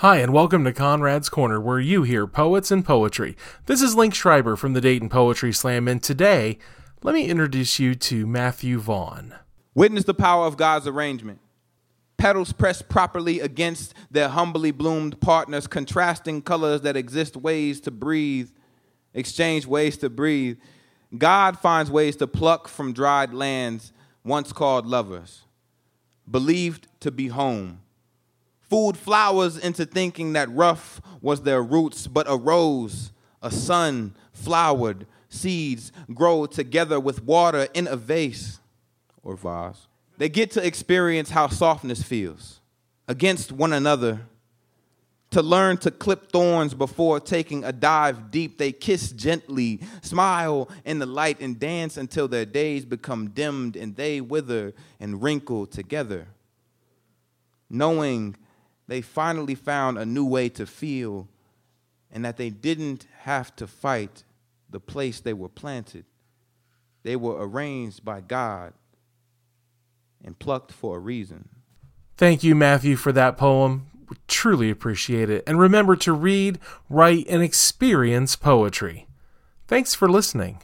Hi, and welcome to Conrad's Corner, where you hear poets and poetry. This is Link Schreiber from the Dayton Poetry Slam, and today, let me introduce you to Matthew Vaughn. Witness the power of God's arrangement. Petals pressed properly against their humbly bloomed partners, contrasting colors that exist ways to breathe, exchange ways to breathe. God finds ways to pluck from dried lands once called lovers, believed to be home fooled flowers into thinking that rough was their roots, but a rose, a sun, flowered, seeds grow together with water in a vase or vase. They get to experience how softness feels against one another. To learn to clip thorns before taking a dive deep, they kiss gently, smile in the light, and dance until their days become dimmed and they wither and wrinkle together. Knowing they finally found a new way to feel and that they didn't have to fight the place they were planted. They were arranged by God and plucked for a reason. Thank you, Matthew, for that poem. We truly appreciate it. And remember to read, write, and experience poetry. Thanks for listening.